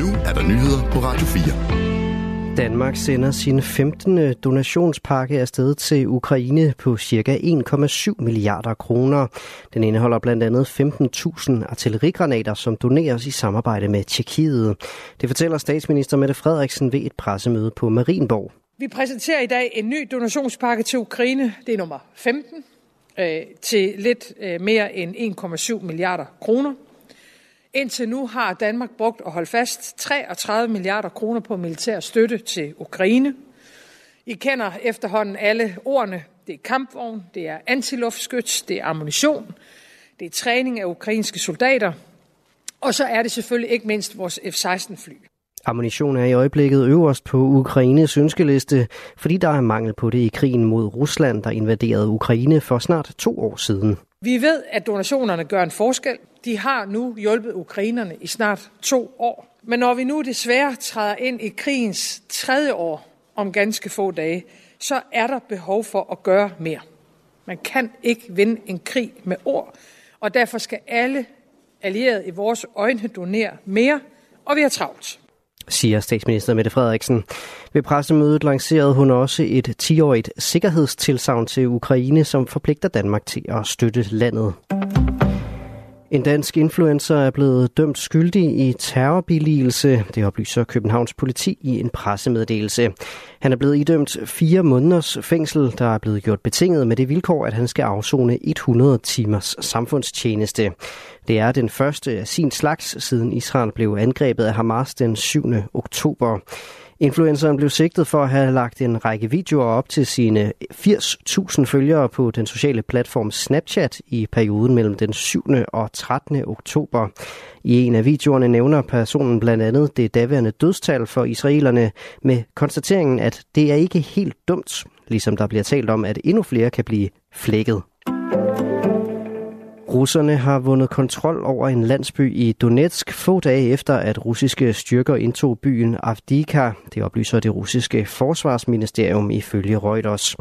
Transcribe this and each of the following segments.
Nu er der nyheder på Radio 4. Danmark sender sin 15. donationspakke afsted til Ukraine på ca. 1,7 milliarder kroner. Den indeholder blandt andet 15.000 artillerigranater, som doneres i samarbejde med Tjekkiet. Det fortæller statsminister Mette Frederiksen ved et pressemøde på Marienborg. Vi præsenterer i dag en ny donationspakke til Ukraine. Det er nummer 15 øh, til lidt øh, mere end 1,7 milliarder kroner. Indtil nu har Danmark brugt og holdt fast 33 milliarder kroner på militær støtte til Ukraine. I kender efterhånden alle ordene. Det er kampvogn, det er antiluftskyts, det er ammunition, det er træning af ukrainske soldater, og så er det selvfølgelig ikke mindst vores F-16-fly. Ammunition er i øjeblikket øverst på Ukraines ønskeliste, fordi der er mangel på det i krigen mod Rusland, der invaderede Ukraine for snart to år siden. Vi ved, at donationerne gør en forskel. De har nu hjulpet ukrainerne i snart to år. Men når vi nu desværre træder ind i krigens tredje år om ganske få dage, så er der behov for at gøre mere. Man kan ikke vinde en krig med ord, og derfor skal alle allierede i vores øjne donere mere, og vi har travlt siger statsminister Mette Frederiksen. Ved pressemødet lancerede hun også et 10-årigt sikkerhedstilsavn til Ukraine, som forpligter Danmark til at støtte landet. En dansk influencer er blevet dømt skyldig i terrorbilligelse, det oplyser Københavns politi i en pressemeddelelse. Han er blevet idømt fire måneders fængsel, der er blevet gjort betinget med det vilkår, at han skal afzone 100 timers samfundstjeneste. Det er den første af sin slags, siden Israel blev angrebet af Hamas den 7. oktober. Influenceren blev sigtet for at have lagt en række videoer op til sine 80.000 følgere på den sociale platform Snapchat i perioden mellem den 7. og 13. oktober. I en af videoerne nævner personen blandt andet det daværende dødstal for israelerne med konstateringen, at det er ikke helt dumt, ligesom der bliver talt om, at endnu flere kan blive flækket. Russerne har vundet kontrol over en landsby i Donetsk få dage efter, at russiske styrker indtog byen Avdika. Det oplyser det russiske forsvarsministerium ifølge Reuters.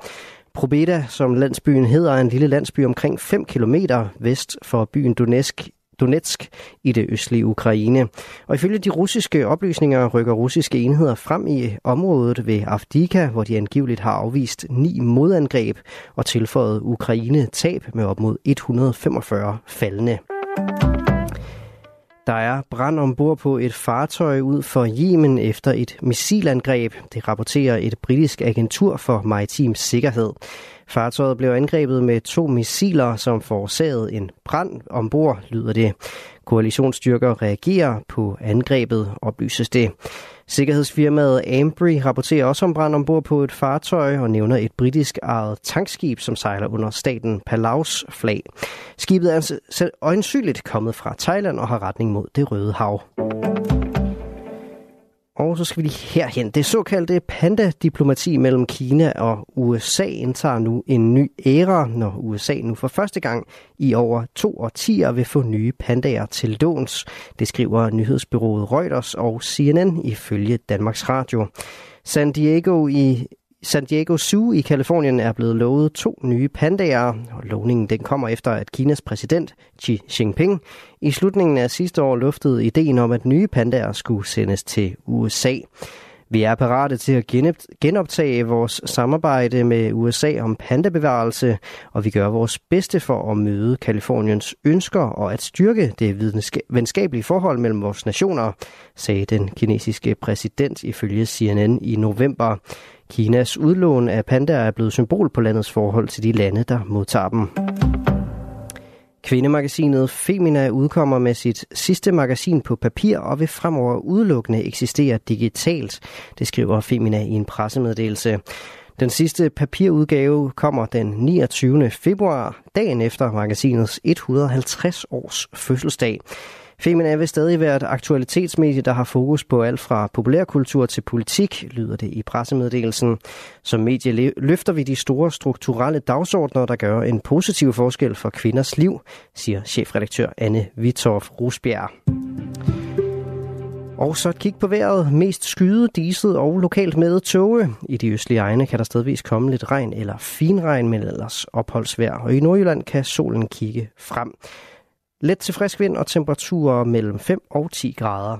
Probeda, som landsbyen hedder, er en lille landsby omkring 5 km vest for byen Donetsk Donetsk i det østlige Ukraine. Og ifølge de russiske oplysninger rykker russiske enheder frem i området ved Avdika, hvor de angiveligt har afvist ni modangreb og tilføjet Ukraine tab med op mod 145 faldende. Der er brand ombord på et fartøj ud for Yemen efter et missilangreb. Det rapporterer et britisk agentur for maritim sikkerhed. Fartøjet blev angrebet med to missiler, som forårsagede en brand ombord, lyder det. Koalitionsstyrker reagerer på angrebet, oplyses det. Sikkerhedsfirmaet Ambry rapporterer også om brand ombord på et fartøj og nævner et britisk ejet tankskib, som sejler under staten Palaus flag. Skibet er øjensynligt kommet fra Thailand og har retning mod det Røde Hav. Og så skal vi lige herhen. Det såkaldte panda-diplomati mellem Kina og USA indtager nu en ny æra, når USA nu for første gang i over to årtier vil få nye pandaer til låns. Det skriver nyhedsbyrået Reuters og CNN ifølge Danmarks Radio. San Diego i San Diego Zoo i Kalifornien er blevet lovet to nye pandaer, og lovningen den kommer efter, at Kinas præsident Xi Jinping i slutningen af sidste år luftede ideen om, at nye pandaer skulle sendes til USA. Vi er parate til at genoptage vores samarbejde med USA om pandabevarelse, og vi gør vores bedste for at møde Kaliforniens ønsker og at styrke det venskabelige forhold mellem vores nationer, sagde den kinesiske præsident ifølge CNN i november. Kinas udlån af pandaer er blevet symbol på landets forhold til de lande, der modtager dem. Kvindemagasinet Femina udkommer med sit sidste magasin på papir og vil fremover udelukkende eksistere digitalt, det skriver Femina i en pressemeddelelse. Den sidste papirudgave kommer den 29. februar, dagen efter magasinets 150 års fødselsdag. Femina vil stadig være et aktualitetsmedie, der har fokus på alt fra populærkultur til politik, lyder det i pressemeddelelsen. Som medie løfter vi de store strukturelle dagsordner, der gør en positiv forskel for kvinders liv, siger chefredaktør Anne Vitorf Rusbjerg. Og så et kig på vejret. Mest skyde, diset og lokalt med tåge. I de østlige egne kan der stedvis komme lidt regn eller finregn, men ellers opholdsvejr. Og i Nordjylland kan solen kigge frem. Let til frisk vind og temperaturer mellem 5 og 10 grader.